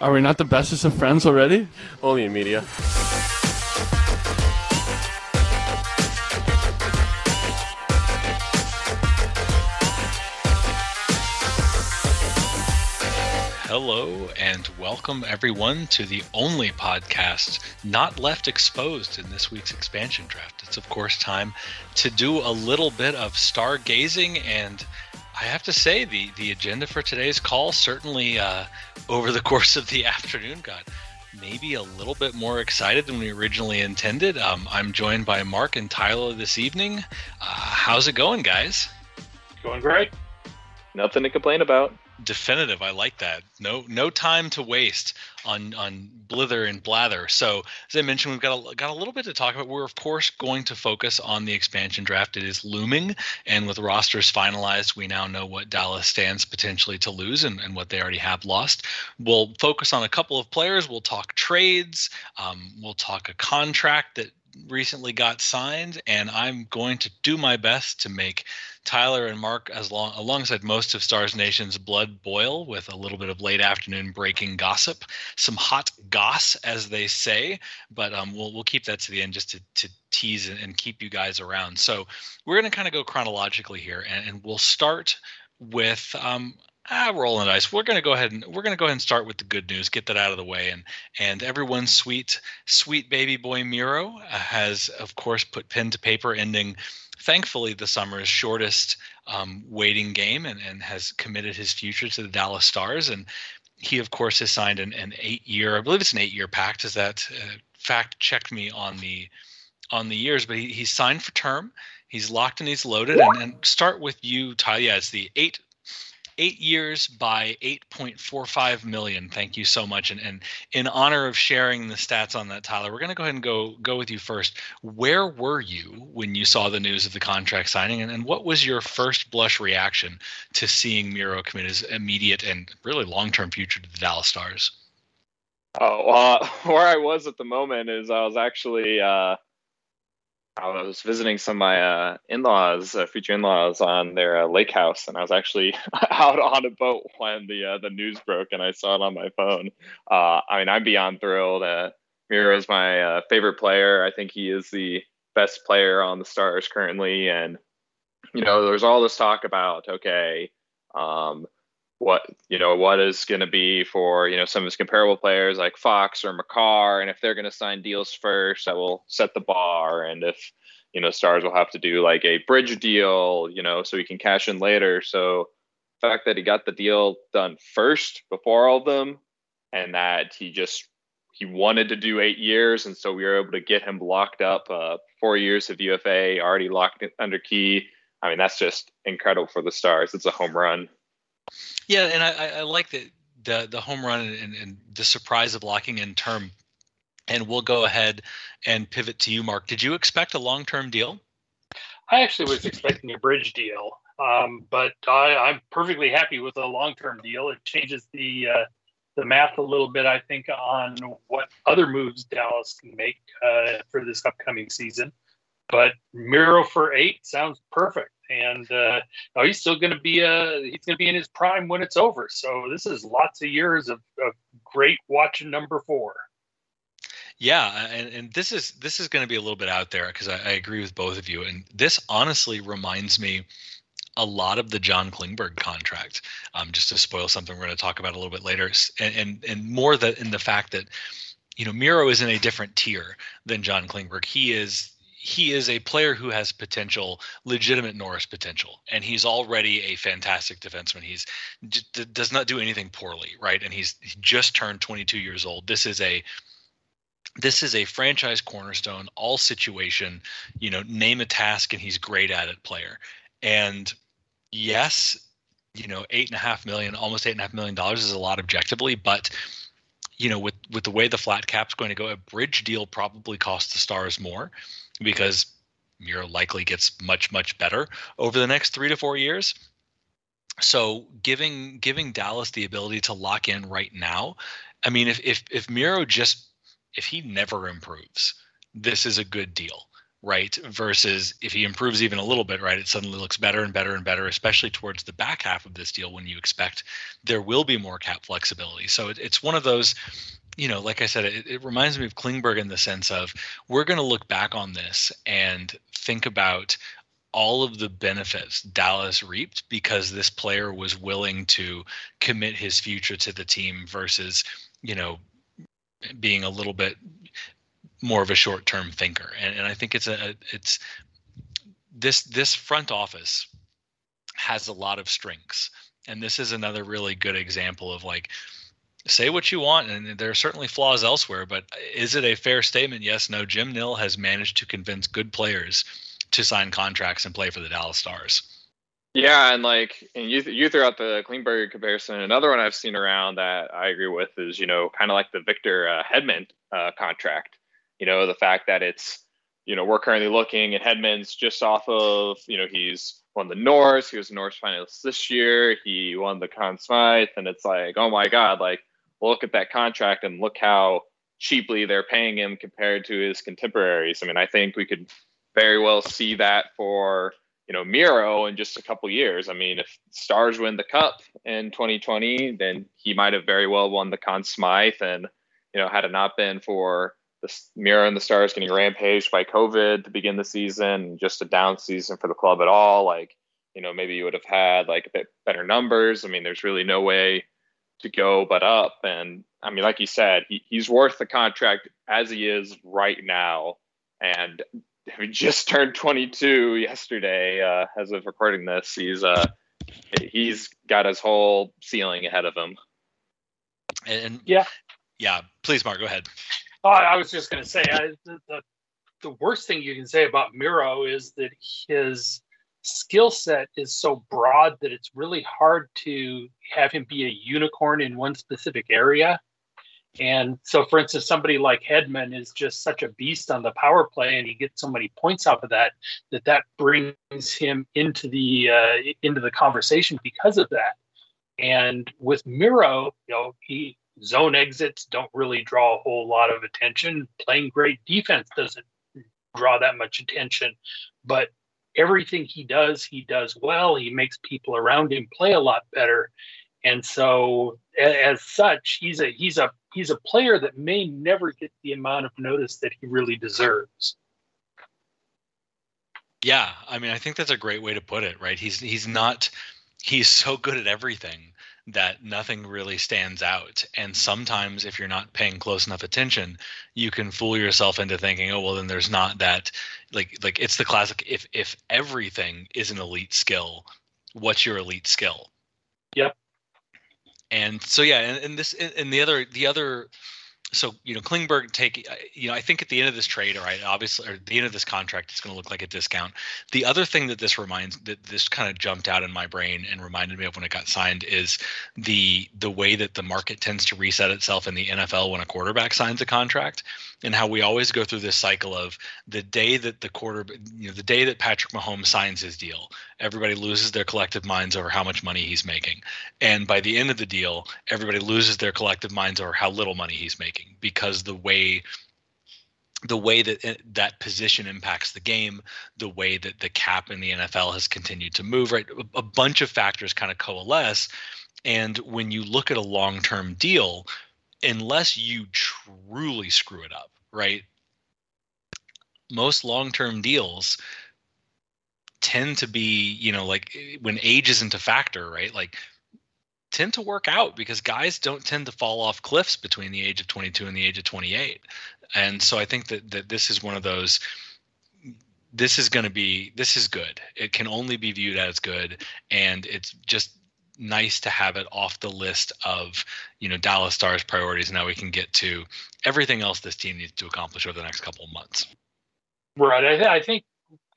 Are we not the bestest of friends already? Only in media. Hello and welcome everyone to the only podcast not left exposed in this week's expansion draft. It's of course time to do a little bit of stargazing and I have to say the the agenda for today's call certainly uh, over the course of the afternoon got maybe a little bit more excited than we originally intended. Um, I'm joined by Mark and Tyler this evening. Uh, how's it going, guys? Going great. Nothing to complain about definitive. I like that. No no time to waste on on blither and blather. So as I mentioned, we've got a, got a little bit to talk about. We're of course going to focus on the expansion draft. It is looming, and with rosters finalized, we now know what Dallas stands potentially to lose and, and what they already have lost. We'll focus on a couple of players. We'll talk trades. Um, we'll talk a contract that recently got signed, and I'm going to do my best to make Tyler and Mark, as long alongside most of Stars Nation's blood boil with a little bit of late afternoon breaking gossip, some hot goss, as they say. But um, we'll we'll keep that to the end just to to tease and, and keep you guys around. So we're going to kind of go chronologically here, and, and we'll start with um, ah, rolling dice. We're going to go ahead and we're to go ahead and start with the good news. Get that out of the way, and and everyone's sweet sweet baby boy Miro has of course put pen to paper, ending thankfully the summer's shortest um, waiting game and, and has committed his future to the Dallas Stars. And he, of course, has signed an, an eight year, I believe it's an eight year pact. Is that uh, fact checked me on the on the years, but he, he's signed for term. He's locked and he's loaded. And, and start with you, Ty. Yeah, it's the eight eight years by 8.45 million. Thank you so much. And, and in honor of sharing the stats on that, Tyler, we're going to go ahead and go go with you first. Where were you when you saw the news of the contract signing, and, and what was your first blush reaction to seeing Miro commit his immediate and really long term future to the Dallas Stars? Oh, uh, where I was at the moment is I was actually uh, I was visiting some of my uh, in-laws, uh, future in-laws, on their uh, lake house, and I was actually out on a boat when the uh, the news broke, and I saw it on my phone. Uh, I mean, I'm beyond thrilled. Uh, Miro is my uh, favorite player. I think he is the best player on the Stars currently, and you know, there's all this talk about okay, um, what you know what is going to be for you know some of his comparable players like Fox or Makar, and if they're going to sign deals first, that will set the bar. And if you know Stars will have to do like a bridge deal, you know, so he can cash in later. So the fact that he got the deal done first before all of them, and that he just he wanted to do eight years, and so we were able to get him locked up uh, four years of UFA, already locked under key. I mean, that's just incredible for the Stars. It's a home run. Yeah, and I, I like the the home run and, and the surprise of locking in term. And we'll go ahead and pivot to you, Mark. Did you expect a long term deal? I actually was expecting a bridge deal, um, but I, am perfectly happy with a long term deal. It changes the uh, the math a little bit, I think, on what other moves Dallas can make uh, for this upcoming season. But Miro for eight sounds perfect and uh, oh, he's still going to be a uh, he's going to be in his prime when it's over. So this is lots of years of, of great watching number four. Yeah, and, and this is this is going to be a little bit out there because I, I, agree with both of you, and this honestly reminds me a lot of the John Klingberg contract. Um, just to spoil something we're going to talk about a little bit later, and and, and more that in the fact that you know Miro is in a different tier than John Klingberg. He is he is a player who has potential, legitimate Norris potential, and he's already a fantastic defenseman. He's does not do anything poorly, right? And he's he just turned 22 years old. This is a this is a franchise cornerstone, all situation, you know, name a task and he's great at it player. And yes, you know, eight and a half million, almost eight and a half million dollars is a lot objectively, but you know, with with the way the flat cap's going to go, a bridge deal probably costs the stars more because Miro likely gets much much better over the next three to four years. So giving giving Dallas the ability to lock in right now, I mean, if if if Miro just if he never improves, this is a good deal right? Versus if he improves even a little bit, right, it suddenly looks better and better and better, especially towards the back half of this deal when you expect there will be more cap flexibility. So it, it's one of those, you know, like I said, it, it reminds me of Klingberg in the sense of we're going to look back on this and think about all of the benefits Dallas reaped because this player was willing to commit his future to the team versus, you know, being a little bit more of a short-term thinker. And, and I think it's a it's this this front office has a lot of strengths. And this is another really good example of like say what you want and there are certainly flaws elsewhere, but is it a fair statement? Yes, no. Jim Nill has managed to convince good players to sign contracts and play for the Dallas Stars. Yeah, and like and you you threw out the Klingberg comparison. Another one I've seen around that I agree with is you know kind of like the Victor uh, Hedman uh, contract. You know the fact that it's you know we're currently looking at Hedman's just off of you know he's won the Norris. He was a Norris finalist this year. He won the Conn Smythe, and it's like oh my god, like look at that contract and look how cheaply they're paying him compared to his contemporaries. I mean, I think we could very well see that for you know Miro in just a couple years. I mean, if Stars win the Cup in 2020, then he might have very well won the Conn Smythe. And you know, had it not been for the Miro and the Stars getting rampaged by COVID to begin the season, just a down season for the club at all, like you know, maybe you would have had like a bit better numbers. I mean, there's really no way to go but up. And I mean, like you said, he, he's worth the contract as he is right now. And he just turned 22 yesterday. Uh, as of recording this, he's uh, he's got his whole ceiling ahead of him. And yeah, yeah. Please, Mark, go ahead. Oh, I was just going to say I, the, the the worst thing you can say about Miro is that his skill set is so broad that it's really hard to have him be a unicorn in one specific area. And so, for instance, somebody like Hedman is just such a beast on the power play, and he gets so many points off of that that that brings him into the uh, into the conversation because of that. And with Miro, you know, he zone exits don't really draw a whole lot of attention. Playing great defense doesn't draw that much attention, but everything he does, he does well. He makes people around him play a lot better. And so, as such, he's a he's a he's a player that may never get the amount of notice that he really deserves. Yeah, I mean, I think that's a great way to put it, right? He's he's not he's so good at everything that nothing really stands out. And mm-hmm. sometimes if you're not paying close enough attention, you can fool yourself into thinking, "Oh, well then there's not that like like it's the classic if if everything is an elite skill, what's your elite skill?" Yep and so yeah, and, and this and the other the other so you know Klingberg take uh, you know I think at the end of this trade, right? Obviously, or the end of this contract, it's going to look like a discount. The other thing that this reminds that this kind of jumped out in my brain and reminded me of when it got signed is the the way that the market tends to reset itself in the NFL when a quarterback signs a contract, and how we always go through this cycle of the day that the quarter, you know, the day that Patrick Mahomes signs his deal, everybody loses their collective minds over how much money he's making, and by the end of the deal, everybody loses their collective minds over how little money he's making because the way the way that uh, that position impacts the game, the way that the cap in the NFL has continued to move, right? A, a bunch of factors kind of coalesce. And when you look at a long term deal, unless you truly screw it up, right? Most long term deals tend to be, you know, like when age isn't a factor, right? Like tend to work out because guys don't tend to fall off cliffs between the age of 22 and the age of 28 and so i think that, that this is one of those this is going to be this is good it can only be viewed as good and it's just nice to have it off the list of you know dallas stars priorities. Now we can get to everything else this team needs to accomplish over the next couple of months. Right. I, th- I think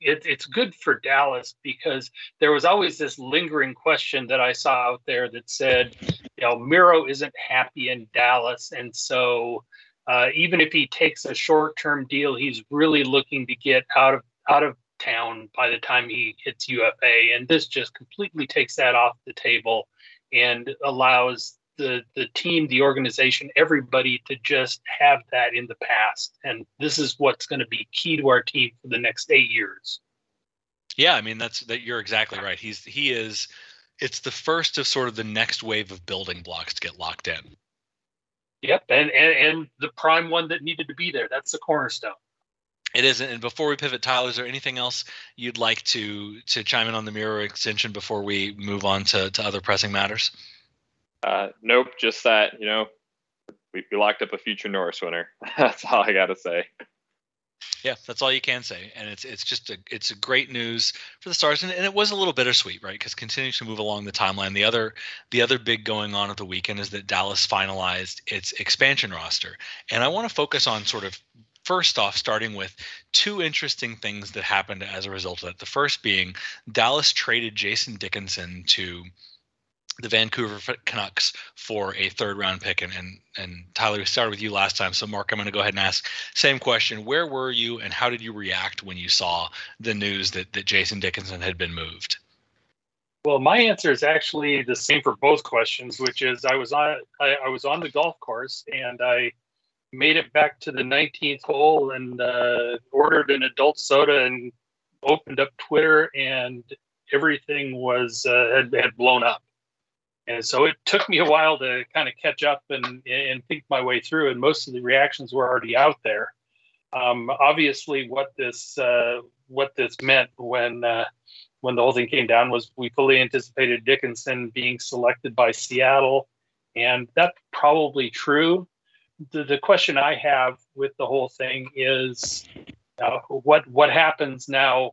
it, it's good for Dallas because there was always this lingering question that I saw out there that said, you know, Miro isn't happy in Dallas, and so uh, even if he takes a short-term deal, he's really looking to get out of out of town by the time he hits UFA, and this just completely takes that off the table and allows the the team, the organization, everybody to just have that in the past. And this is what's going to be key to our team for the next eight years. Yeah, I mean that's that you're exactly right. He's he is it's the first of sort of the next wave of building blocks to get locked in. Yep, and and, and the prime one that needed to be there. That's the cornerstone. It isn't. And before we pivot, Tyler, is there anything else you'd like to to chime in on the Miro extension before we move on to, to other pressing matters? Uh, nope, just that you know we, we locked up a future Norris winner. That's all I got to say. Yeah, that's all you can say, and it's it's just a it's a great news for the Stars, and, and it was a little bittersweet, right? Because continuing to move along the timeline, the other the other big going on at the weekend is that Dallas finalized its expansion roster, and I want to focus on sort of first off, starting with two interesting things that happened as a result of that. The first being Dallas traded Jason Dickinson to the Vancouver Canucks for a third round pick. And, and, and Tyler, we started with you last time. So, Mark, I'm going to go ahead and ask same question. Where were you and how did you react when you saw the news that, that Jason Dickinson had been moved? Well, my answer is actually the same for both questions, which is I was on I, I was on the golf course and I made it back to the 19th hole and uh, ordered an adult soda and opened up Twitter and everything was uh, had, had blown up. And so it took me a while to kind of catch up and, and think my way through. And most of the reactions were already out there. Um, obviously, what this uh, what this meant when uh, when the whole thing came down was we fully anticipated Dickinson being selected by Seattle, and that's probably true. The, the question I have with the whole thing is uh, what what happens now?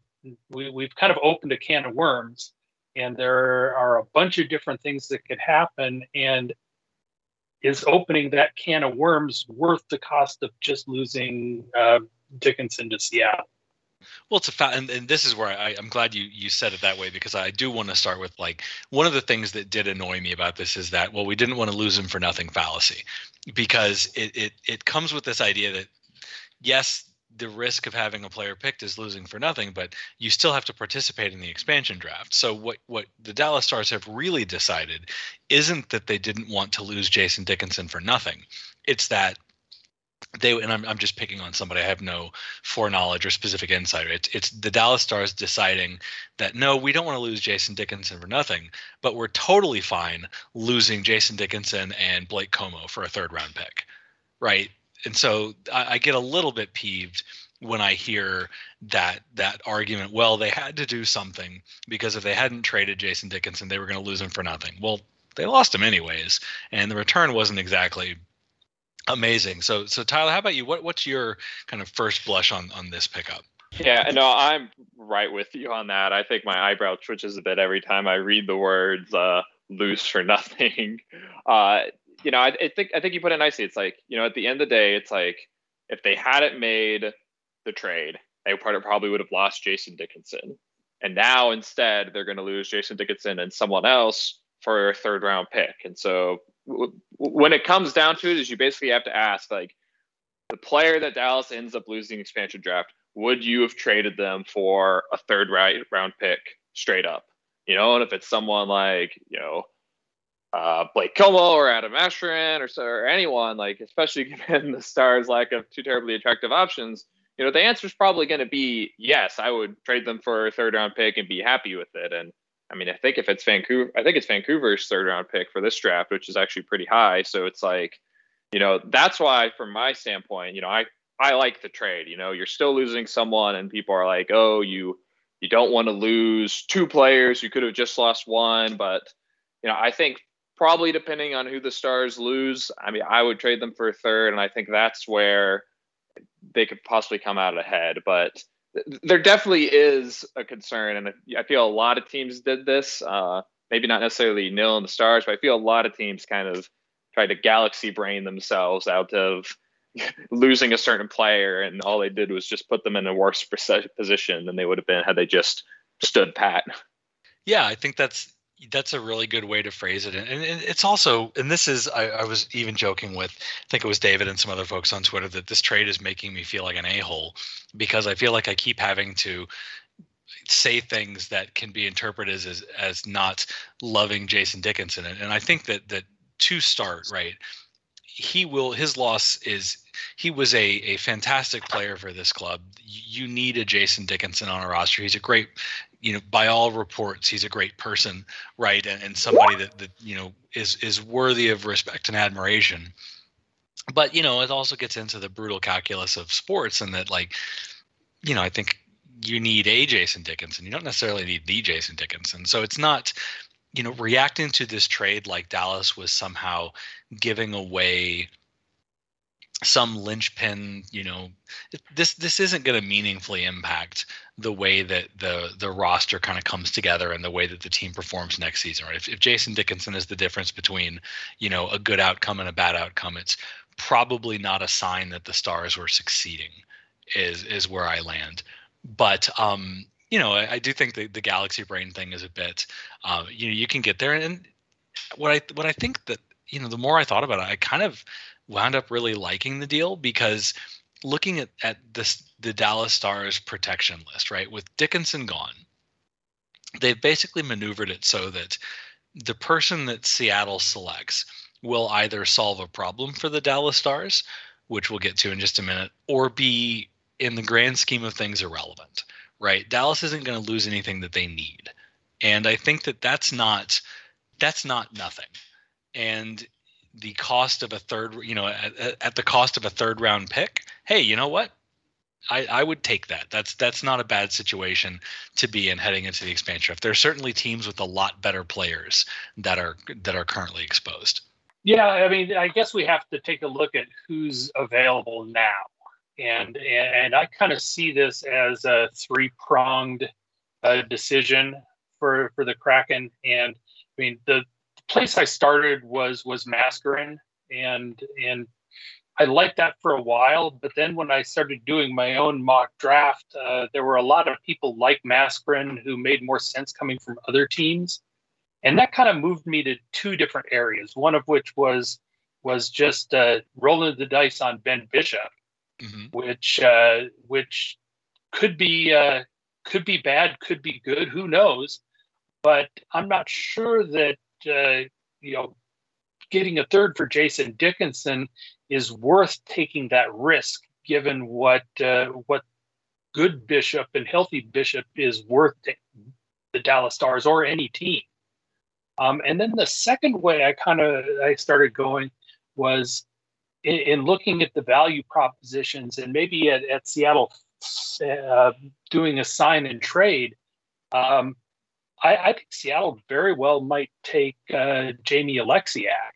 We, we've kind of opened a can of worms and there are a bunch of different things that could happen and is opening that can of worms worth the cost of just losing uh, Dickinson to Seattle? Well, it's a fact, and, and, this is where I, I'm glad you you said it that way because I do want to start with like one of the things that did annoy me about this is that well we didn't want to lose him for nothing fallacy because it it it comes with this idea that yes the risk of having a player picked is losing for nothing, but you still have to participate in the expansion draft. So what what the Dallas Stars have really decided isn't that they didn't want to lose Jason Dickinson for nothing. It's that they and I'm I'm just picking on somebody I have no foreknowledge or specific insight. It's it's the Dallas Stars deciding that no, we don't want to lose Jason Dickinson for nothing, but we're totally fine losing Jason Dickinson and Blake Comeau for a third round pick. Right? and so I, I get a little bit peeved when I hear that that argument. Well, they had to do something because if they hadn't traded Jason Dickinson, they were going to lose him for nothing. Well, they lost him anyways, and the return wasn't exactly amazing. So, so Tyler, how about you? What what's your kind of first blush on on this pickup? Yeah, no, I'm right with you on that. I think my eyebrow twitches a bit every time I read the words uh, "lose for nothing." Uh, you know, I, I, think I think you put it nicely. It's like you know, at the end of the day, it's like if they hadn't made the trade, they probably would have lost Jason Dickinson, and now instead they're going to lose Jason Dickinson and someone else for a third round pick. And so when it comes down to it, is you basically have to ask like the player that Dallas ends up losing expansion draft, would you have traded them for a third round pick straight up? You know, and if it's someone like you know uh, Blake Comeau or Adam Mascherin or, or anyone, like especially given the Stars' lack of two terribly attractive options, you know, the answer is probably going to be yes. I would trade them for a third round pick and be happy with it. And I mean, I think if it's Vancouver, I think it's Vancouver's third round pick for this draft, which is actually pretty high. So it's like, you know, that's why, from my standpoint, you know, I I like the trade. You know, you're still losing someone, and people are like, oh, you you don't want to lose two players. You could have just lost one, but you know, I think probably depending on who the Stars lose. I mean, I would trade them for a third, and I think that's where they could possibly come out ahead. But there definitely is a concern, and I feel a lot of teams did this. Uh, maybe not necessarily Nill in the Stars, but I feel a lot of teams kind of tried to galaxy brain themselves out of losing a certain player, and all they did was just put them in a worse position than they would have been had they just stood pat. Yeah, I think that's that's a really good way to phrase it. And, and it's also and this is I, I, was even joking with i think it was david and some other folks on twitter that this trade is making me feel like an a-hole because i feel like i keep having to say things that can be interpreted as as not loving jason dickinson. And, and i think that that to start right he will his loss is he was a a fantastic player for this club. You need a jason dickinson on a roster. He's a great you know by all reports he's a great person right? And, and somebody that that you know is is worthy of respect and admiration. But you know it also gets into the brutal calculus of sports and that like you know i think you need a jason dickinson. You don't necessarily need the jason dickinson. So it's not you know reacting to this trade like dallas was somehow giving away some linchpin you know this this isn't going to meaningfully impact the way that the the roster kind of comes together and the way that the team performs next season right? If, if jason dickinson is the difference between you know a good outcome and a bad outcome it's probably not a sign that the stars were succeeding is is where i land. But um you know i, I do think the, the galaxy brain thing is a bit uh, you know you can get there. And what i what i think that you know the more i thought about it i kind of wound up really liking the deal because looking at, at this the Dallas Stars protection list, right, with Dickinson gone, they've basically maneuvered it so that the person that Seattle selects will either solve a problem for the Dallas Stars, which we'll get to in just a minute, or be in the grand scheme of things irrelevant, right? Dallas isn't going to lose anything that they need. And I think that that's not that's not nothing. And the cost of a third, you know, at, at the cost of a third round pick, hey, you know what? I, I would take that. That's that's not a bad situation to be in heading into the expansion draft. There are certainly teams with a lot better players that are that are currently exposed. Yeah, I mean, I guess we have to take a look at who's available now, and and I kind of see this as a three pronged uh, decision for for the Kraken. And I mean, the place I started was was Mascherin, and and I liked that for a while. But then when I started doing my own mock draft, uh, there were a lot of people like Mascherin who made more sense coming from other teams, and that kind of moved me to two different areas. One of which was was just uh, rolling the dice on Ben Bishop, mm-hmm. which uh, which could be uh, could be bad, could be good, who knows? But I'm not sure that uh, you know, getting a third for Jason Dickinson is worth taking that risk, given what uh, what good Bishop and healthy Bishop is worth to the Dallas Stars or any team. Um, and then the second way I kind of I started going was in, in, looking at the value propositions and maybe at, at Seattle uh, doing a sign and trade. Um, I, I think Seattle very well might take uh, Jamie Oleksiak,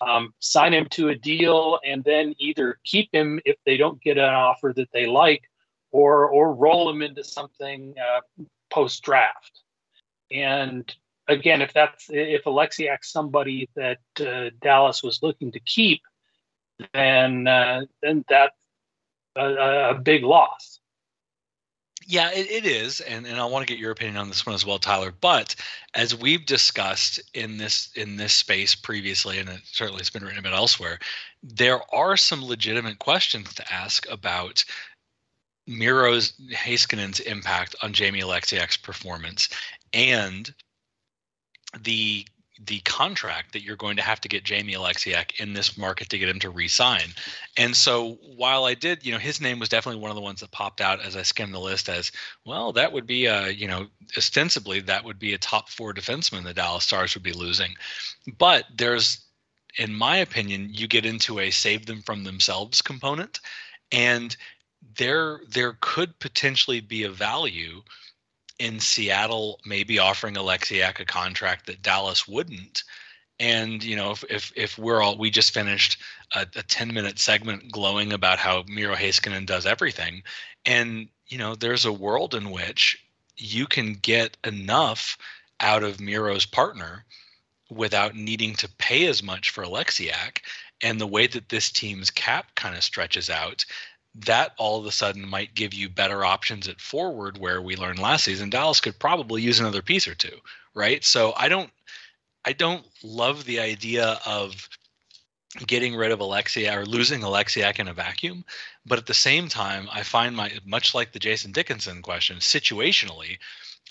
um, sign him to a deal, and then either keep him if they don't get an offer that they like, or or roll him into something uh, post draft. And again, if that's if Oleksiak's somebody that uh, Dallas was looking to keep, then uh, then that's a, a big loss. Yeah, it, it is, and and I want to get your opinion on this one as well, Tyler. But as we've discussed in this in this space previously, and it certainly it's been written about elsewhere, there are some legitimate questions to ask about Miro's Heiskanen's impact on Jamie Oleksiak's performance and the the contract that you're going to have to get Jamie Oleksiak in this market to get him to re-sign. And so while I did, you know, his name was definitely one of the ones that popped out as I skimmed the list as, well, that would be a, you know, ostensibly that would be a top four defenseman the Dallas Stars would be losing. But there's in my opinion, you get into a save them from themselves component. And there there could potentially be a value in Seattle maybe offering Oleksiak a contract that Dallas wouldn't. And you know, if if, if we're all we just finished a, a 10 minute segment glowing about how Miro Heiskanen does everything, and you know, there's a world in which you can get enough out of Miro's partner without needing to pay as much for Oleksiak. And the way that this team's cap kind of stretches out, that all of a sudden might give you better options at forward where we learned last season Dallas could probably use another piece or two, right? So I don't I don't love the idea of getting rid of Alexia or losing Oleksiak in a vacuum. But at the same time, I find my much like the Jason Dickinson question, situationally,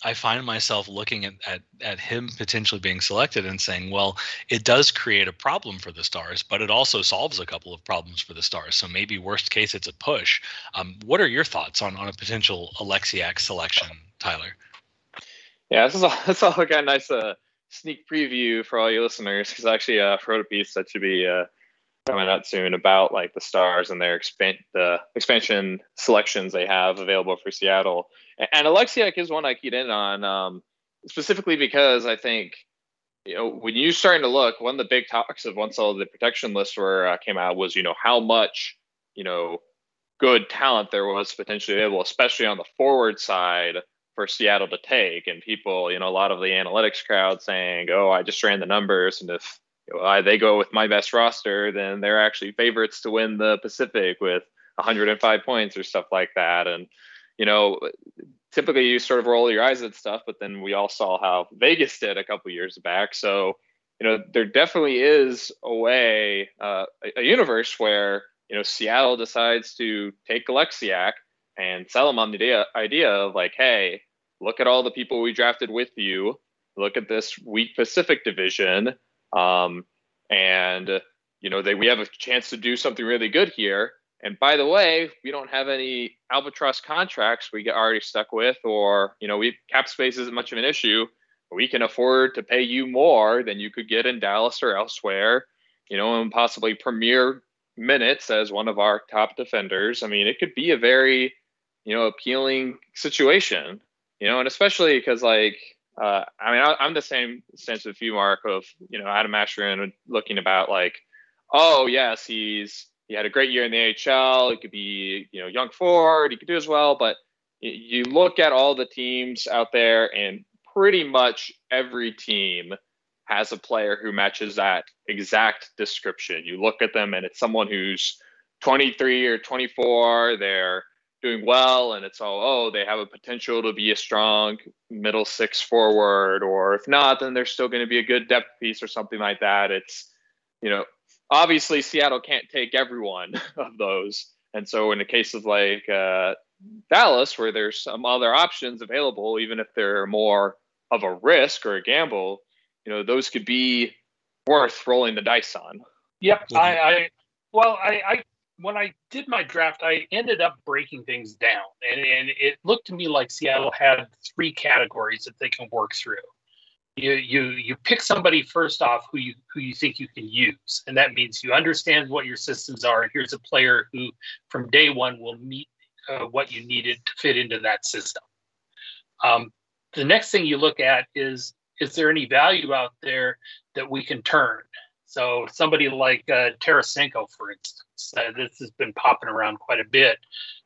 I find myself looking at, at at him potentially being selected and saying, well, it does create a problem for the Stars, but it also solves a couple of problems for the Stars. So maybe worst case, it's a push. Um, what are your thoughts on on a potential Oleksiak selection, Tyler? Yeah, this is all, this all got a nice uh, sneak preview for all you listeners because I actually uh, wrote a piece that should be uh, coming out soon about like the stars and their expand the expansion selections they have available for Seattle. And, and Oleksiak is one I keyed in on um, specifically because I think you know when you're starting to look, one of the big talks of once all the protection lists were uh, came out was you know how much you know good talent there was potentially available, especially on the forward side for Seattle to take. And people, you know, a lot of the analytics crowd saying, "Oh, I just ran the numbers, and if They go with my best roster, then they're actually favorites to win the Pacific with 105 points or stuff like that." And you know, typically you sort of roll your eyes at stuff, but then we all saw how Vegas did a couple years back. So, you know, there definitely is a way, uh, a, universe where you know Seattle decides to take Oleksiak and sell them on the idea, idea of like, hey, look at all the people we drafted with you. Look at this weak Pacific division. Um, and, you know, they, we have a chance to do something really good here. And by the way, we don't have any albatross contracts we get already stuck with, or, you know, we cap space isn't much of an issue. We can afford to pay you more than you could get in Dallas or elsewhere, you know, and possibly premier minutes as one of our top defenders. I mean, it could be a very, you know, appealing situation you know, and especially because like uh, I mean, I, am the same sense with you, Mark, of you know Adam Mascherin looking about like, oh yes, he's he had a great year in the AHL. He could be you know young forward. He could do as well, but you look at all the teams out there, and pretty much every team has a player who matches that exact description. You look at them, and it's someone who's 23 or 24. They're doing well and it's all oh they have a potential to be a strong middle six forward or if not then they're still going to be a good depth piece or something like that. It's you know obviously seattle can't take everyone of those. And so in the case of like uh, dallas where there's some other options available even if they're more of a risk or a gamble you know those could be worth rolling the dice on. Yep i, I well I, I when I did my draft, I ended up breaking things down, and, and it looked to me like Seattle had three categories that they can work through. You you you pick somebody first off who you who you think you can use, and that means you understand what your systems are. Here's a player who, from day one, will meet uh, what you needed to fit into that system. Um, the next thing you look at is is there any value out there that we can turn? So somebody like uh, Tarasenko, for instance, uh, this has been popping around quite a bit.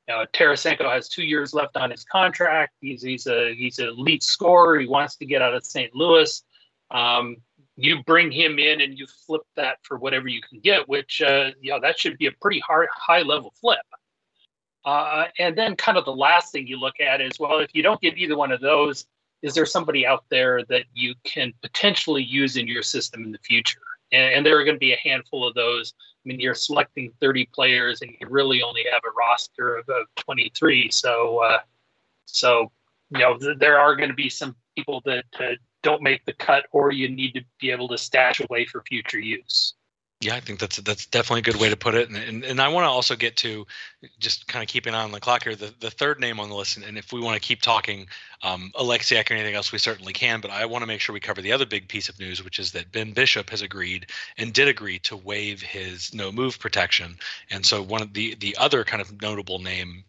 You know, Tarasenko has two years left on his contract. He's he's a he's an elite scorer. He wants to get out of St. Louis. Um, you bring him in and you flip that for whatever you can get, which uh, you know that should be a pretty hard high level flip. Uh, and then kind of the last thing you look at is well, if you don't get either one of those, is there somebody out there that you can potentially use in your system in the future? And, and there are going to be a handful of those. I mean, you're selecting 30 players, and you really only have a roster of, of 23. So, uh, so you know, th- there are going to be some people that uh, don't make the cut, or you need to be able to stash away for future use. Yeah, I think that's that's definitely a good way to put it. And and, and I want to also get to just kind of keeping on the clock here. The, the third name on the list, and if we want to keep talking um, Oleksiak or anything else, we certainly can. But I want to make sure we cover the other big piece of news, which is that Ben Bishop has agreed and did agree to waive his no move protection. And so one of the the other kind of notable name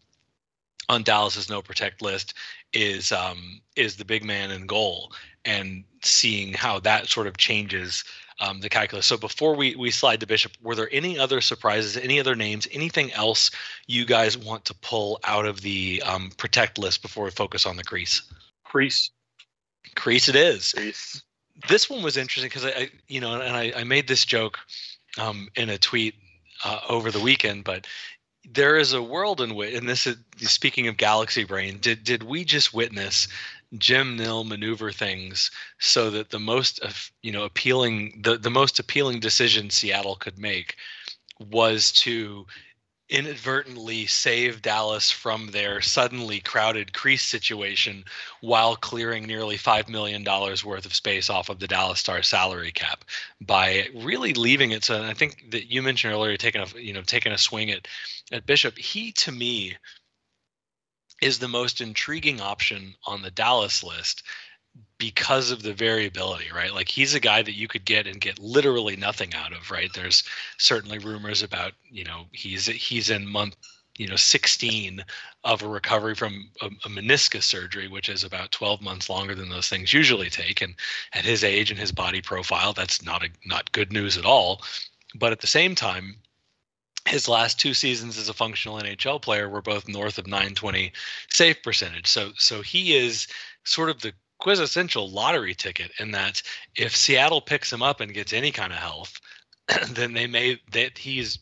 on Dallas's no protect list is um, is the big man in goal, and seeing how that sort of changes um, the calculus. So before we we slide to Bishop, were there any other surprises, any other names, anything else you guys want to pull out of the um, protect list before we focus on the crease? Crease. Crease it is. Crease. This one was interesting because I, I, you know, and I, I made this joke um, in a tweet uh, over the weekend, but there is a world in which, and this is speaking of galaxy brain, did did we just witness Jim Nill maneuver things so that the most you know appealing the the most appealing decision Seattle could make was to inadvertently save Dallas from their suddenly crowded crease situation while clearing nearly $5 million worth of space off of the Dallas Stars salary cap by really leaving it. So I think that you mentioned earlier taking a, you know, taking a swing at, at Bishop. He, to me, is the most intriguing option on the Dallas list because of the variability, right? Like he's a guy that you could get and get literally nothing out of, right? There's certainly rumors about, you know, he's he's in month, you know, 16 of a recovery from a, a meniscus surgery, which is about 12 months longer than those things usually take. And at his age and his body profile, that's not a not good news at all. But at the same time, his last two seasons as a functional NHL player were both north of 920 save percentage. So so he is sort of the quintessential lottery ticket in that if Seattle picks him up and gets any kind of health, then they may that he's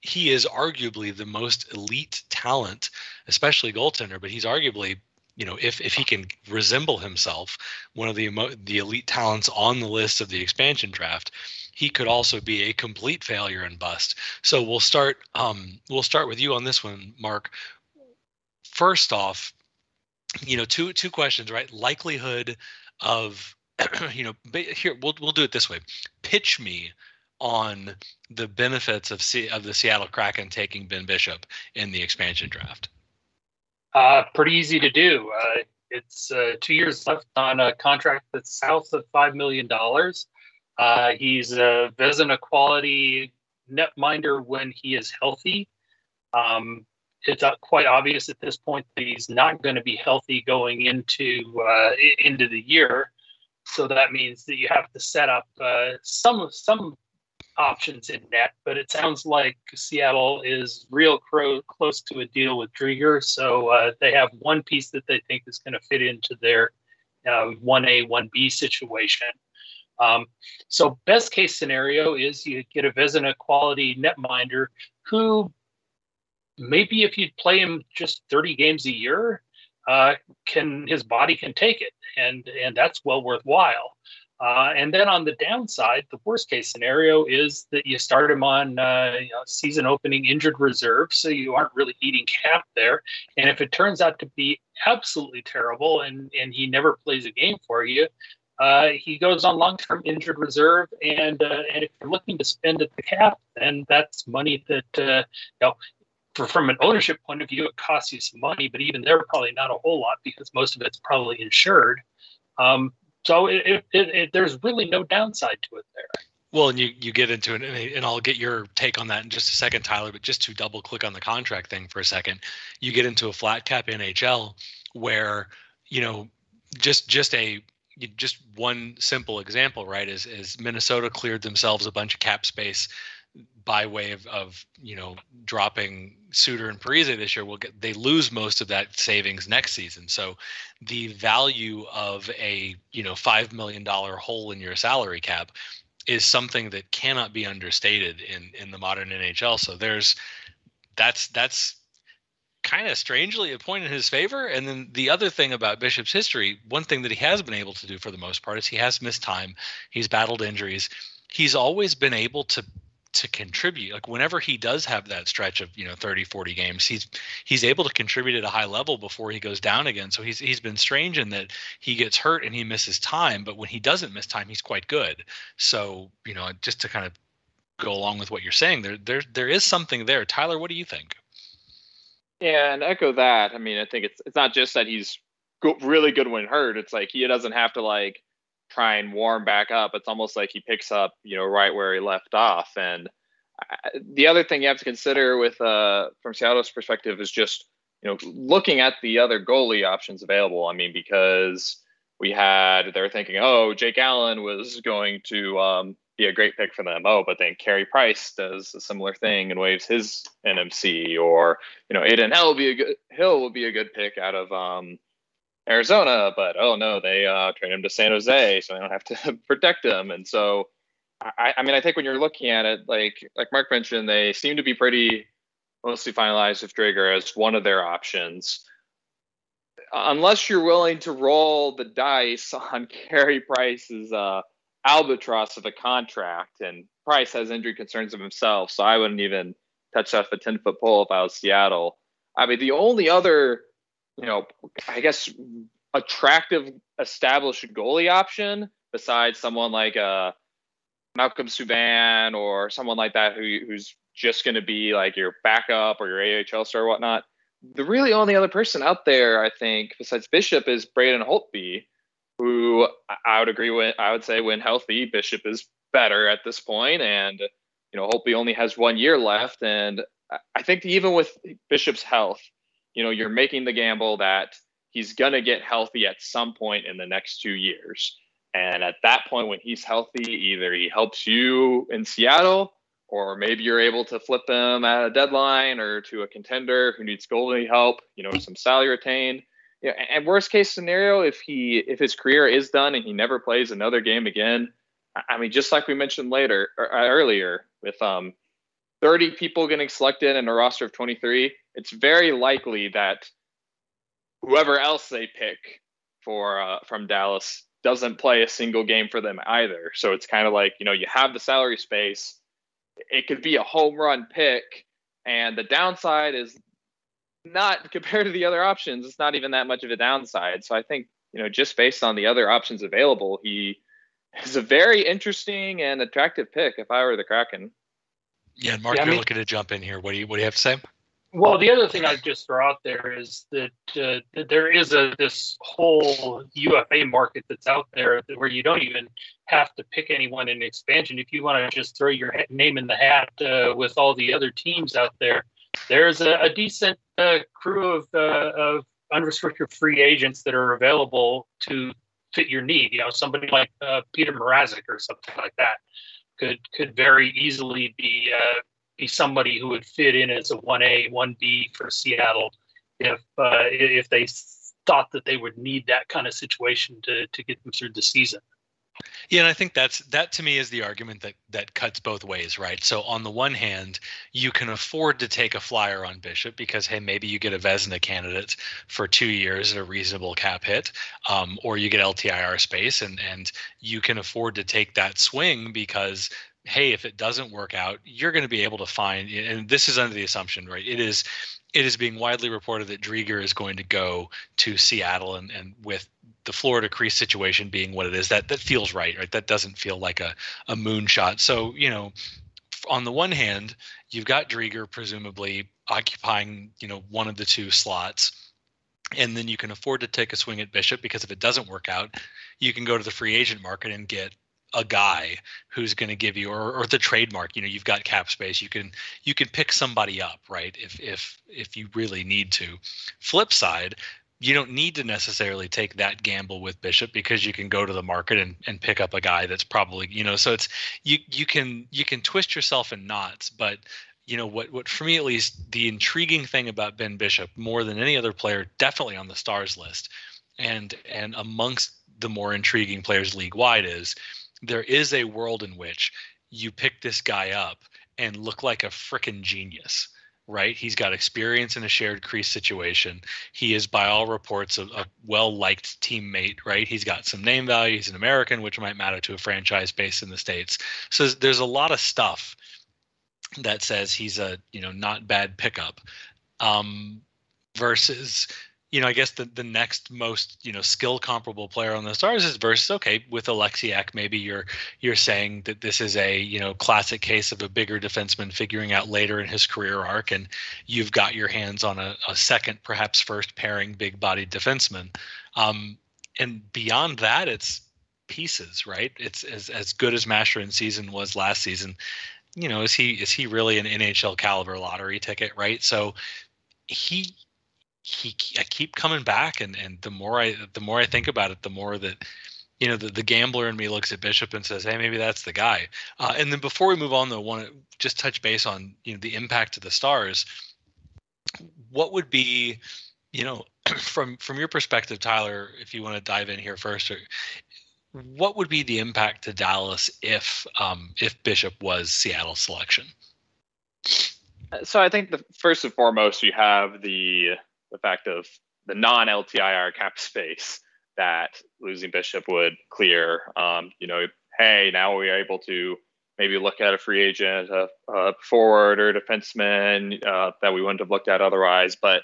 he is arguably the most elite talent, especially goaltender, but he's arguably you know if if he can resemble himself one of the the elite talents on the list of the expansion draft he could also be a complete failure and bust. So we'll start um we'll start with you on this one mark. First off you know two two questions right? Likelihood of you know here we'll we'll do it this way. Pitch me on the benefits of C, of the Seattle Kraken taking Ben Bishop in the expansion draft. Uh, pretty easy to do. Uh, it's uh, two years left on a contract that's south of five million dollars uh, he's a Vezina quality netminder when he is healthy um, it's quite obvious at this point that he's not going to be healthy going into uh, into the year. So that means that you have to set up uh, some some options in net. But it sounds like Seattle is real cro- close to a deal with Driedger, so uh, they have one piece that they think is going to fit into their one A one B situation. Um, so best case scenario is you get a Vezina quality netminder who maybe if you play him just 30 games a year, uh, can his body can take it, and and that's well worthwhile. Uh, and then on the downside, the worst case scenario is that you start him on uh, you know, season opening injured reserve, so you aren't really eating cap there. And if it turns out to be absolutely terrible and, and he never plays a game for you, uh, he goes on long term injured reserve. And, uh, and if you're looking to spend at the cap, then that's money that uh, you know, for, from an ownership point of view, it costs you some money, but even there, probably not a whole lot because most of it's probably insured. Um, so it, it, it, there's really no downside to it there. Well, and you, you get into it, and I'll get your take on that in just a second, Tyler. But just to double click on the contract thing for a second, you get into a flat cap NHL where you know just just a just one simple example, right? Is is Minnesota cleared themselves a bunch of cap space by way of, of you know dropping Suter and Parise this year, will get they lose most of that savings next season. So the value of a you know five million dollar hole in your salary cap is something that cannot be understated in in the modern NHL. So there's that's that's kind of strangely a point in his favor. And then the other thing about Bishop's history, one thing that he has been able to do for the most part is he has missed time. He's battled injuries. He's always been able to to contribute like whenever he does have that stretch of you know 30 40 games he's he's able to contribute at a high level before he goes down again so he's he's been strange in that he gets hurt and he misses time but when he doesn't miss time he's quite good so you know just to kind of go along with what you're saying there there there is something there tyler what do you think yeah and echo that i mean i think it's it's not just that he's go- really good when hurt it's like he doesn't have to like try and warm back up. It's almost like he picks up, you know, right where he left off. And the other thing you have to consider with uh, from Seattle's perspective is just you know looking at the other goalie options available. I mean, because we had they're thinking, oh, Jake Allen was going to um, be a great pick for them. Oh, but then Carey Price does a similar thing and waives his NMC, or you know, Adin Hill will be a good Hill will be a good pick out of um, Arizona, but oh no, they uh, trade him to San Jose, so they don't have to protect him. And so, I, I mean, I think when you're looking at it, like like Mark mentioned, they seem to be pretty mostly finalized with Driedger as one of their options. Unless you're willing to roll the dice on Carey Price's uh, albatross of a contract, and Price has injury concerns of himself, so I wouldn't even touch off a 10 foot pole if I was Seattle. I mean, the only other, you know, I guess attractive established goalie option besides someone like uh, Malcolm Subban or someone like that who, who's just going to be like your backup or your AHL star or whatnot. The really only other person out there, I think, besides Bishop, is Braden Holtby, who I would agree with. I would say when healthy, Bishop is better at this point, and you know Holtby only has one year left, and I think even with Bishop's health, you know you're making the gamble that he's gonna get healthy at some point in the next two years. And at that point, when he's healthy, either he helps you in Seattle or maybe you're able to flip him at a deadline or to a contender who needs goalie help, you know, some salary retained. Yeah, and worst case scenario, if he if his career is done and he never plays another game again, I mean, just like we mentioned later or uh, earlier, with um, 30 people getting selected in a roster of 23, it's very likely that whoever else they pick for uh, from Dallas doesn't play a single game for them either. So it's kind of like you know you have the salary space it could be a home run pick. And the downside is not compared to the other options, it's not even that much of a downside. So I think, you know, just based on the other options available, he is a very interesting and attractive pick if I were the Kraken. Yeah, Mark, yeah, you're mean, looking to jump in here. What do you what do you have to say? Well, the other thing I'd just throw out there is that, uh, that there is a this whole UFA market that's out there where you don't even have to pick anyone in expansion. If you want to just throw your name in the hat uh, with all the other teams out there, there's a, a decent uh, crew of, uh, of unrestricted free agents that are available to fit your need. You know, somebody like uh, Petr Mrazek or something like that could could very easily be uh, be somebody who would fit in as a 1A, 1B for Seattle if uh, if they thought that they would need that kind of situation to to get them through the season. Yeah, and I think that's that to me is the argument that that cuts both ways, right? So on the one hand, you can afford to take a flyer on Bishop because hey, maybe you get a Vezina candidate for two years at a reasonable cap hit, um, or you get LTIR space, and and you can afford to take that swing because hey, if it doesn't work out, you're going to be able to find, and this is under the assumption, right? It is, it is being widely reported that Driedger is going to go to Seattle, and and with the Florida crease situation being what it is, that that feels right, right? That doesn't feel like a a moonshot. So you know, on the one hand, you've got Driedger presumably occupying, you know, one of the two slots and then you can afford to take a swing at Bishop because if it doesn't work out, you can go to the free agent market and get a guy who's going to give you or, or the trademark you know you've got cap space you can you can pick somebody up right if if if you really need to. Flip side you don't need to necessarily take that gamble with bishop because you can go to the market and, and pick up a guy that's probably you know so it's you you can you can twist yourself in knots but you know what what for me at least the intriguing thing about ben bishop more than any other player definitely on the stars list and and amongst the more intriguing players league wide is there is a world in which you pick this guy up and look like a freaking genius right? He's got experience in a shared crease situation. He is, by all reports, a, a well liked teammate, right? He's got some name value. He's an American, which might matter to a franchise based in the States. So there's a lot of stuff that says he's a, you know, not bad pickup um, versus you know, I guess the, the next most, you know, skill comparable player on the stars is versus okay, with Oleksiak, maybe you're you're saying that this is a, you know, classic case of a bigger defenseman figuring out later in his career arc, and you've got your hands on a, a second, perhaps first pairing big bodied defenseman. Um, and beyond that, it's pieces, right? It's as as good as in season was last season. You know, is he is he really an NHL caliber lottery ticket, right? So he he I keep coming back, and and the more I the more I think about it, the more that you know the, the gambler in me looks at Bishop and says, hey, maybe that's the guy. Uh, and then before we move on, though, I want to just touch base on you know the impact of the stars. What would be you know from from your perspective tyler if you want to dive in here first what would be the impact to dallas if um if bishop was seattle's selection So I think the first and foremost, you have the the fact of the non LTIR cap space that losing Bishop would clear. Um, you know, hey, now we are able to maybe look at a free agent, a, a forward or defenseman uh, that we wouldn't have looked at otherwise. But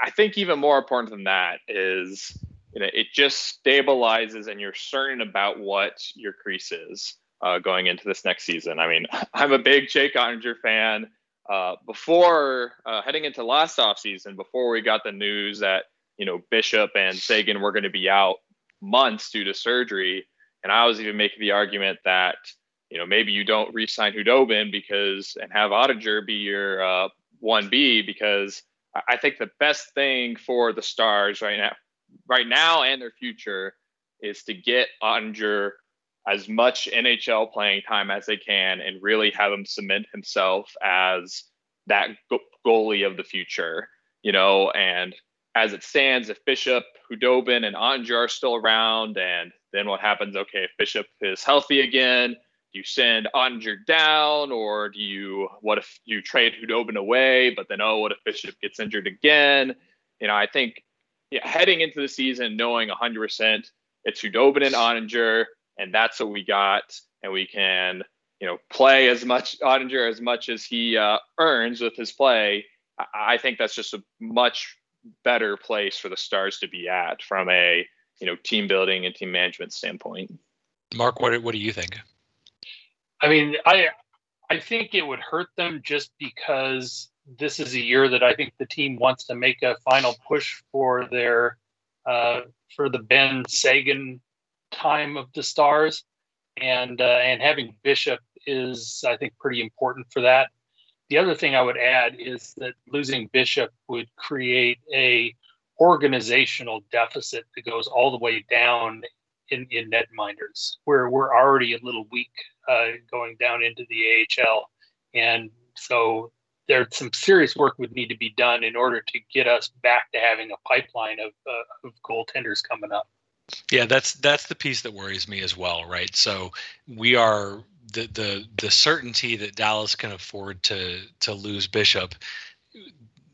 I think even more important than that is, you know, it just stabilizes and you're certain about what your crease is uh, going into this next season. I mean, I'm a big Jake Oettinger fan. Uh, before uh, heading into last offseason, before we got the news that you know Bishop and Seguin were going to be out months due to surgery, and I was even making the argument that you know maybe you don't re-sign Khudobin because and have Oettinger be your uh, one B because I think the best thing for the Stars right now, right now and their future, is to get Oettinger as much NHL playing time as they can and really have him cement himself as that goalie of the future, you know. And as it stands, if Bishop, Khudobin, and Oettinger are still around, and then what happens? Okay, if Bishop is healthy again, do you send Oettinger down, or do you? What if you trade Khudobin away, but then oh, what if Bishop gets injured again? You know, I think yeah, heading into the season, knowing 100% it's Khudobin and Oettinger and that's what we got. And we can, you know, play as much Oettinger as much as he uh, earns with his play. I think that's just a much better place for the Stars to be at from a you know team building and team management standpoint. Mark, what what do you think? I mean, I I think it would hurt them just because this is a year that I think the team wants to make a final push for their uh, for the Benn Seguin time of the stars, and uh, and having Bishop is I think pretty important for that. The other thing I would add is that losing Bishop would create a organizational deficit that goes all the way down in, in netminders, where we're already a little weak uh, going down into the AHL. And so there's some serious work would need to be done in order to get us back to having a pipeline of, uh, of goaltenders coming up. Yeah, that's that's the piece that worries me as well, right? So we are the the the certainty that Dallas can afford to to lose Bishop.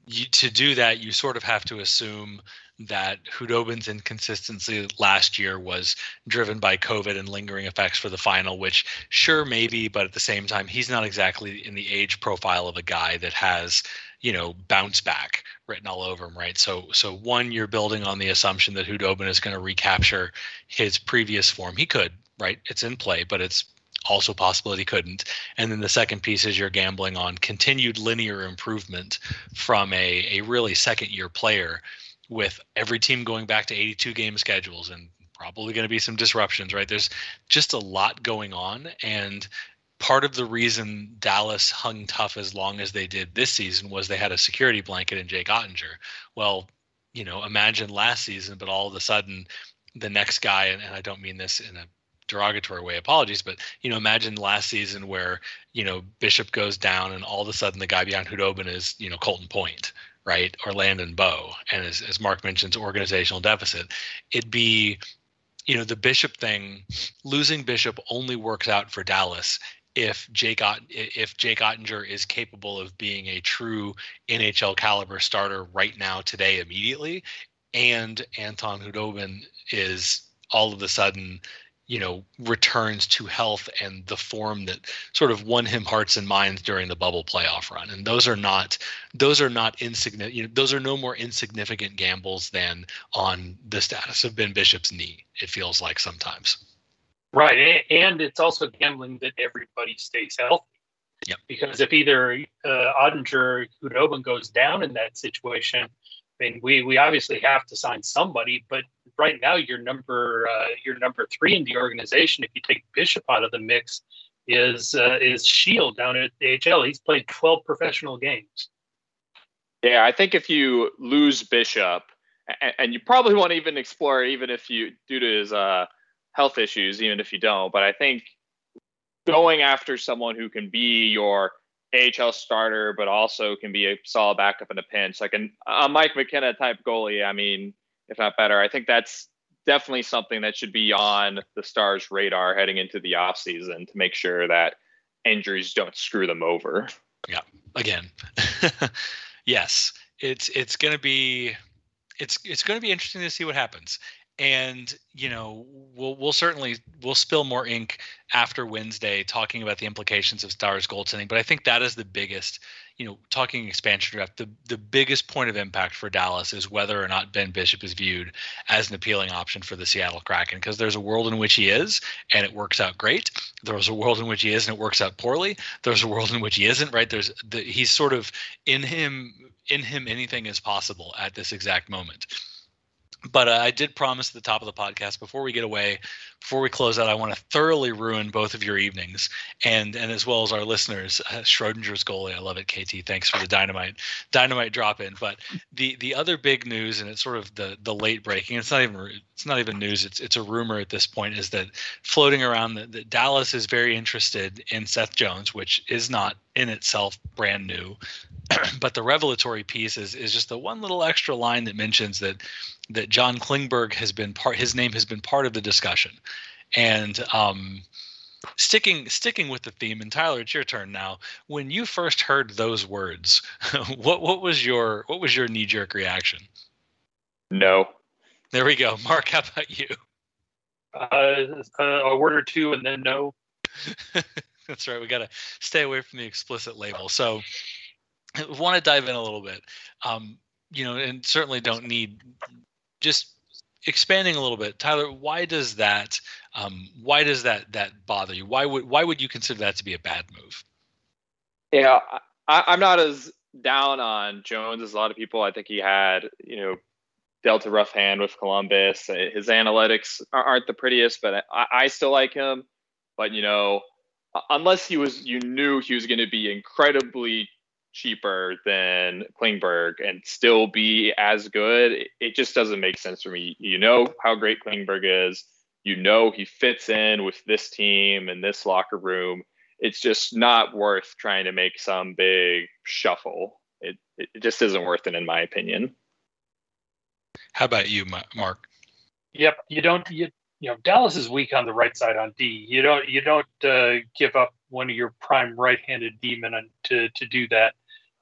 You, to do that, you sort of have to assume that Khudobin's inconsistency last year was driven by COVID and lingering effects for the final, which sure maybe, but at the same time, he's not exactly in the age profile of a guy that has you know bounce back written all over him right? So so one you're building on the assumption that Khudobin is going to recapture his previous form. He could right? It's in play but it's also possible that he couldn't. And then the second piece is you're gambling on continued linear improvement from a, a really second year player with every team going back to 82 game schedules and probably going to be some disruptions right? There's just a lot going on and part of the reason Dallas hung tough as long as they did this season was they had a security blanket in Jake Oettinger. Well, you know, imagine last season, but all of a sudden the next guy, and, and I don't mean this in a derogatory way, apologies, but you know, imagine last season where, you know, Bishop goes down and all of a sudden the guy behind Khudobin is, you know, Colton Point, right? Or Landon Bow. And as, as Mark mentions, organizational deficit. It'd be you know the bishop thing losing bishop only works out for dallas if Jake Ott- if Jake Oettinger is capable of being a true NHL caliber starter right now today immediately, and Anton Khudobin is all of a sudden you know returns to health and the form that sort of won him hearts and minds during the bubble playoff run. And those are not those are not insignificant you know those are no more insignificant gambles than on the status of ben bishop's knee it feels like sometimes Right, and it's also gambling that everybody stays healthy. Yep. Because if either uh, Oettinger or Khudobin goes down in that situation, I mean, we we obviously have to sign somebody. But right now, your number uh, your number three in the organization, if you take Bishop out of the mix, is uh, is Scheel down at the AHL. He's played twelve professional games. Yeah, I think if you lose Bishop, and, and you probably won't even explore, even if you due to his uh, health issues, even if you don't. But I think going after someone who can be your AHL starter, but also can be a solid backup in a pinch, like an, a Mike McKenna type goalie. I mean, if not better, I think that's definitely something that should be on the Stars' radar heading into the offseason to make sure that injuries don't screw them over. Yeah. Again. yes. It's it's going to be it's it's going to be interesting to see what happens and you know we'll we'll certainly we'll spill more ink after Wednesday talking about the implications of Stars goaltending. But I think that is the biggest, you know, talking expansion draft. The the biggest point of impact for Dallas is whether or not Ben Bishop is viewed as an appealing option for the Seattle Kraken. Because there's a world in which he is, and it works out great. There's a world in which he is, and it works out poorly. There's a world in which he isn't. Right? There's the, he's sort of in him. In him, anything is possible at this exact moment but uh, I did promise at the top of the podcast before we get away, before we close out, I want to thoroughly ruin both of your evenings and and as well as our listeners. Uh, Schrodinger's goalie, I love it. KT, thanks for the dynamite dynamite drop in. But the the other big news, and it's sort of the the late breaking. It's not even it's not even news. It's it's a rumor at this point. Is that floating around that, that Dallas is very interested in Seth Jones, which is not in itself brand new. but the revelatory piece is is just the one little extra line that mentions that that John Klingberg has been part. His name has been part of the discussion, and um, sticking sticking with the theme. And Tyler, it's your turn now. When you first heard those words, what what was your what was your knee jerk reaction? No. There we go. Mark, how about you? Uh, a word or two, and then no. That's right. We got to stay away from the explicit label. So, I want to dive in a little bit. Um, you know, and certainly don't need just expanding a little bit, Tyler. Why does that? Um, why does that that bother you? Why would why would you consider that to be a bad move? Yeah, I, I'm not as down on Jones as a lot of people. I think he had, you know, dealt a rough hand with Columbus. His analytics aren't the prettiest, but I, I still like him. But you know, unless he was, you knew he was going to be incredibly cheaper than Klingberg and still be as good, it just doesn't make sense for me. You know how great Klingberg is. You know he fits in with this team and this locker room. It's just not worth trying to make some big shuffle. It it just isn't worth it in my opinion. How about you, Mark? Yep, you don't you you know Dallas is weak on the right side on D. You don't you don't uh, give up one of your prime right-handed demon to to do that.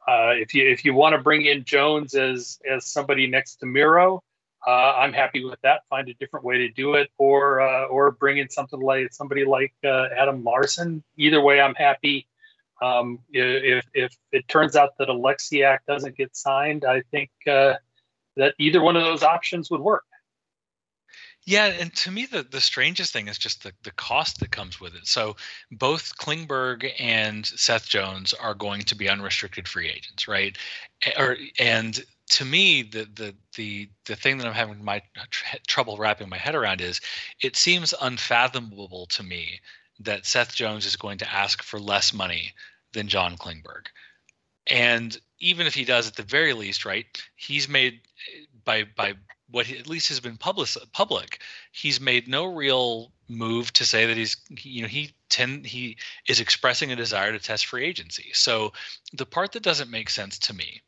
Uh, if you if you want to bring in Jones as as somebody next to Miro, uh, I'm happy with that. Find a different way to do it, or uh, or bring in something like somebody like uh, Adam Larsson. Either way, I'm happy. Um, if if it turns out that Oleksiak doesn't get signed, I think uh, that either one of those options would work. Yeah, and to me, the, the strangest thing is just the, the cost that comes with it. So both Klingberg and Seth Jones are going to be unrestricted free agents, right? Or and to me, the the the the thing that I'm having my tr- trouble wrapping my head around is, it seems unfathomable to me that Seth Jones is going to ask for less money than John Klingberg. And even if he does, at the very least, right, he's made by by what at least has been public public he's made no real move to say that he's you know he tend he is expressing a desire to test free agency so the part that doesn't make sense to me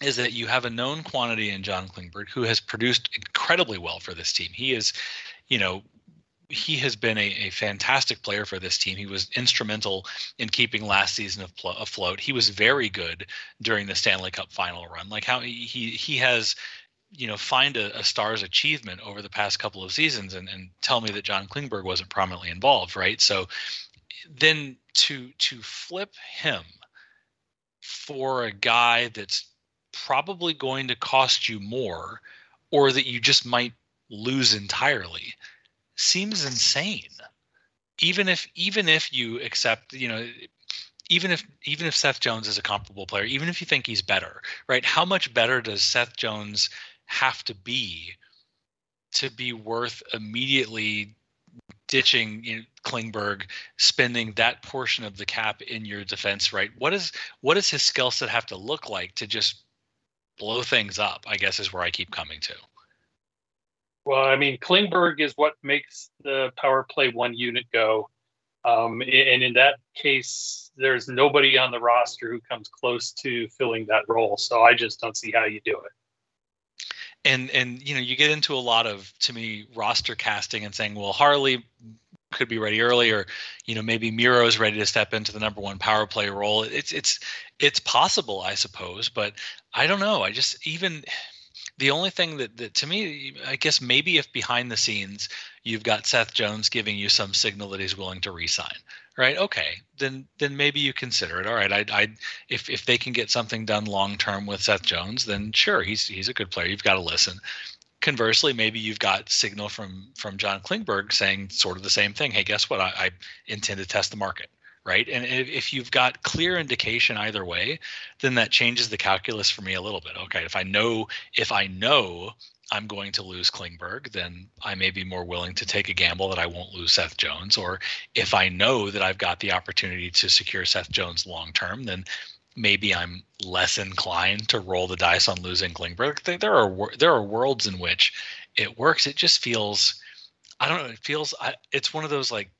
is that you have a known quantity in John Klingberg who has produced incredibly well for this team. He is, you know, he has been a, a fantastic player for this team. He was instrumental in keeping last season afloat. He was very good during the Stanley Cup final run. Like how he he has you know find a, a, star's achievement over the past couple of seasons and, and tell me that John Klingberg wasn't prominently involved, right? So then to to flip him for a guy that's probably going to cost you more or that you just might lose entirely seems insane even if even if you accept you know even if even if Seth Jones is a comparable player, even if you think he's better, right? How much better does Seth Jones have to be to be worth immediately ditching you know, Klingberg, spending that portion of the cap in your defense, right? What is what does his skill set have to look like to just blow things up? I guess is where I keep coming to. Well, I mean, Klingberg is what makes the power play one unit go. Um, and in that case, there's nobody on the roster who comes close to filling that role. So I just don't see how you do it and and you know you get into a lot of to me roster casting and saying well harley could be ready early, or you know maybe Miro is ready to step into the number one power play role. It's it's it's possible, I suppose, but I don't know. I just even the only thing that, that to me, I guess maybe if behind the scenes you've got Seth Jones giving you some signal that he's willing to resign, right? Okay, then then maybe you consider it. All right, I I if if they can get something done long term with Seth Jones, then sure, he's he's a good player. You've got to listen. Conversely, maybe you've got signal from from John Klingberg saying sort of the same thing. Hey, guess what? I, I intend to test the market right? And if you've got clear indication either way, then that changes the calculus for me a little bit. Okay, if I know if I know I'm going to lose Klingberg, then I may be more willing to take a gamble that I won't lose Seth Jones. Or if I know that I've got the opportunity to secure Seth Jones long term, then maybe I'm less inclined to roll the dice on losing Klingberg. There are there are worlds in which it works. It just feels I don't know. It feels I, it's one of those like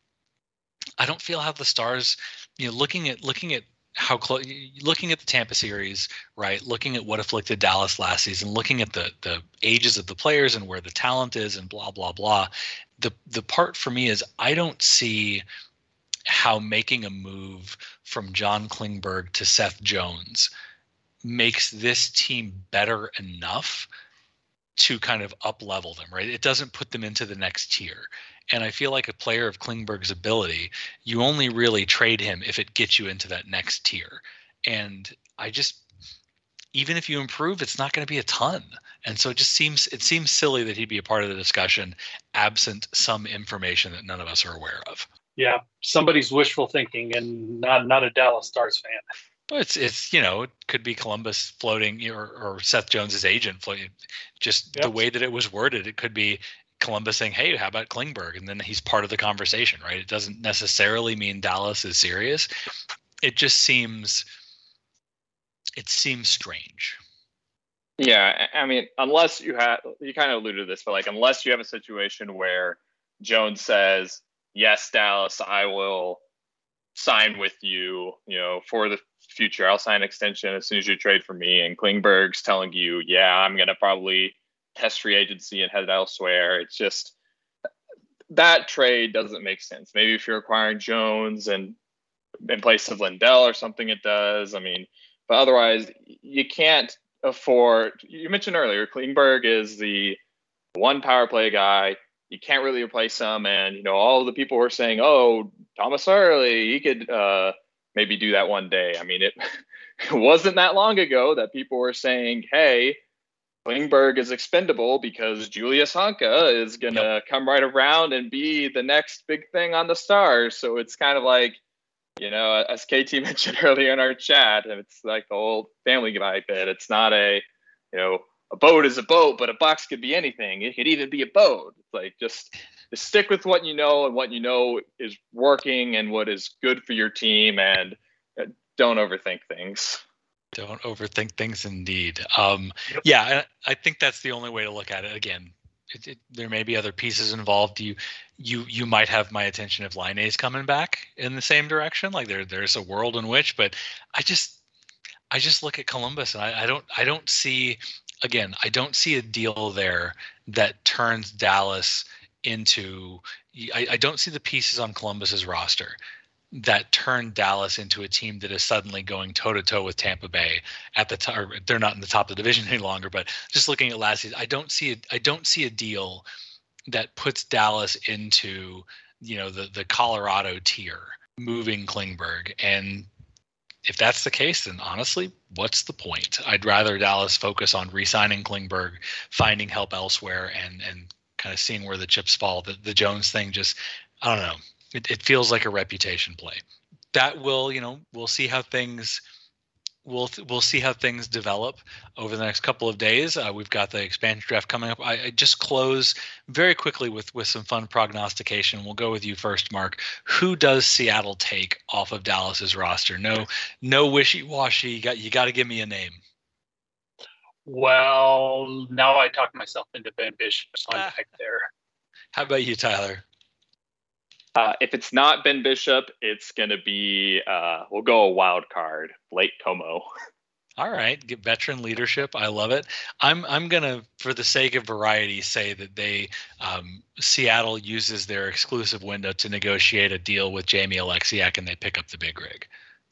I don't feel how the Stars, you know, looking at looking at how close looking at the Tampa series, right? Looking at what afflicted Dallas last season, looking at the the ages of the players and where the talent is and blah blah blah. The the part for me is I don't see how making a move from John Klingberg to Seth Jones makes this team better enough to kind of up level them, right? It doesn't put them into the next tier. And I feel like a player of Klingberg's ability, you only really trade him if it gets you into that next tier. And I just even if you improve, it's not going to be a ton. And so it just seems it seems silly that he'd be a part of the discussion absent some information that none of us are aware of. Yeah, somebody's wishful thinking and not not a Dallas Stars fan. Well, it's it's you know it could be Columbus floating or, or Seth Jones's agent floating. Just yep. the way that it was worded, it could be Columbus saying, "Hey, how about Klingberg?" and then he's part of the conversation, right? It doesn't necessarily mean Dallas is serious. It just seems it seems strange. Yeah, I mean, unless you have you kind of alluded to this, but like unless you have a situation where Jones says, "Yes, Dallas, I will sign with you, you know, for the future. I'll sign an extension as soon as you trade for me." And Klingberg's telling you, "Yeah, I'm going to probably test free agency and head elsewhere. It's just that trade doesn't make sense. Maybe if you're acquiring Jones and in place of Lindell or something, it does. I mean, but otherwise, you can't afford. You mentioned earlier, Klingberg is the one power play guy. You can't really replace him, and you know all the people were saying, "Oh, Thomas Harley, he could uh, maybe do that one day." I mean, it, it wasn't that long ago that people were saying, "Hey, Klingberg is expendable because Julius Honka is going to yep. come right around and be the next big thing on the Stars. So it's kind of like, you know, as KT mentioned earlier in our chat, it's like the old family guy bit. It's not a, you know, a boat is a boat, but a box could be anything. It could even be a boat. It's like just, just stick with what you know and what you know is working and what is good for your team and uh, don't overthink things. Don't overthink things, indeed. Um, yep. Yeah, I, I think that's the only way to look at it. Again, it, it, there may be other pieces involved. You, you, you might have my attention if Laine is coming back in the same direction. Like there, there's a world in which, but I just, I just look at Columbus and I, I don't, I don't see. Again, I don't see a deal there that turns Dallas into. I, I don't see the pieces on Columbus's roster that turned Dallas into a team that is suddenly going toe to toe with Tampa Bay at the top. They're not in the top of the division any longer, but just looking at last season, I don't see a, I don't see a deal that puts Dallas into you know the the Colorado tier, moving Klingberg, and if that's the case, then honestly, what's the point? I'd rather Dallas focus on re-signing Klingberg, finding help elsewhere, and and kind of seeing where the chips fall. The the Jones thing just I don't know it, it feels like a reputation play. That will, you know, we'll see how things we'll we'll see how things develop over the next couple of days. Uh, we've got the expansion draft coming up. I, I, just close very quickly with with some fun prognostication. We'll go with you first, Mark. Who does Seattle take off of Dallas's roster? No, no wishy washy. You got you got to give me a name. Well, now I talk myself into Ben Bishop on back there. How about you, Tyler? Uh, if it's not Ben Bishop, it's going to be, uh, we'll go a wild card, Blake Comeau. All right, get veteran leadership. I love it. I'm I'm gonna, for the sake of variety, say that they um, Seattle uses their exclusive window to negotiate a deal with Jamie Oleksiak, and they pick up the big rig.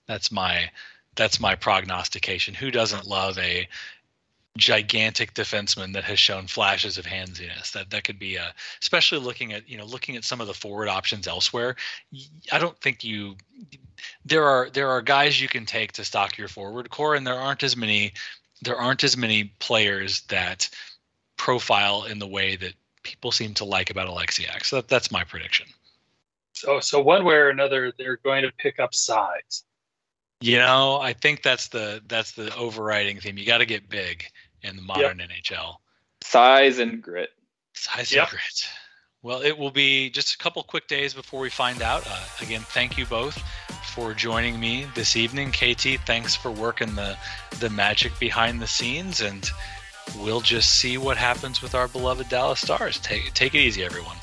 That's my that's my prognostication. Who doesn't love a gigantic defenseman that has shown flashes of handsiness? That that could be a, especially looking at you know looking at some of the forward options elsewhere. I don't think you there are there are guys you can take to stock your forward core, and there aren't as many there aren't as many players that profile in the way that people seem to like about Oleksiak. So that, that's my prediction. So so one way or another, they're going to pick up size. You know, I think that's the that's the overriding theme. You got to get big in the modern yep. NHL. Size and grit. Size yep. and grit. Well, it will be just a couple quick days before we find out. Uh, again, thank you both for joining me this evening. KT, thanks for working the the magic behind the scenes, and we'll just see what happens with our beloved Dallas Stars. Take take it easy, everyone.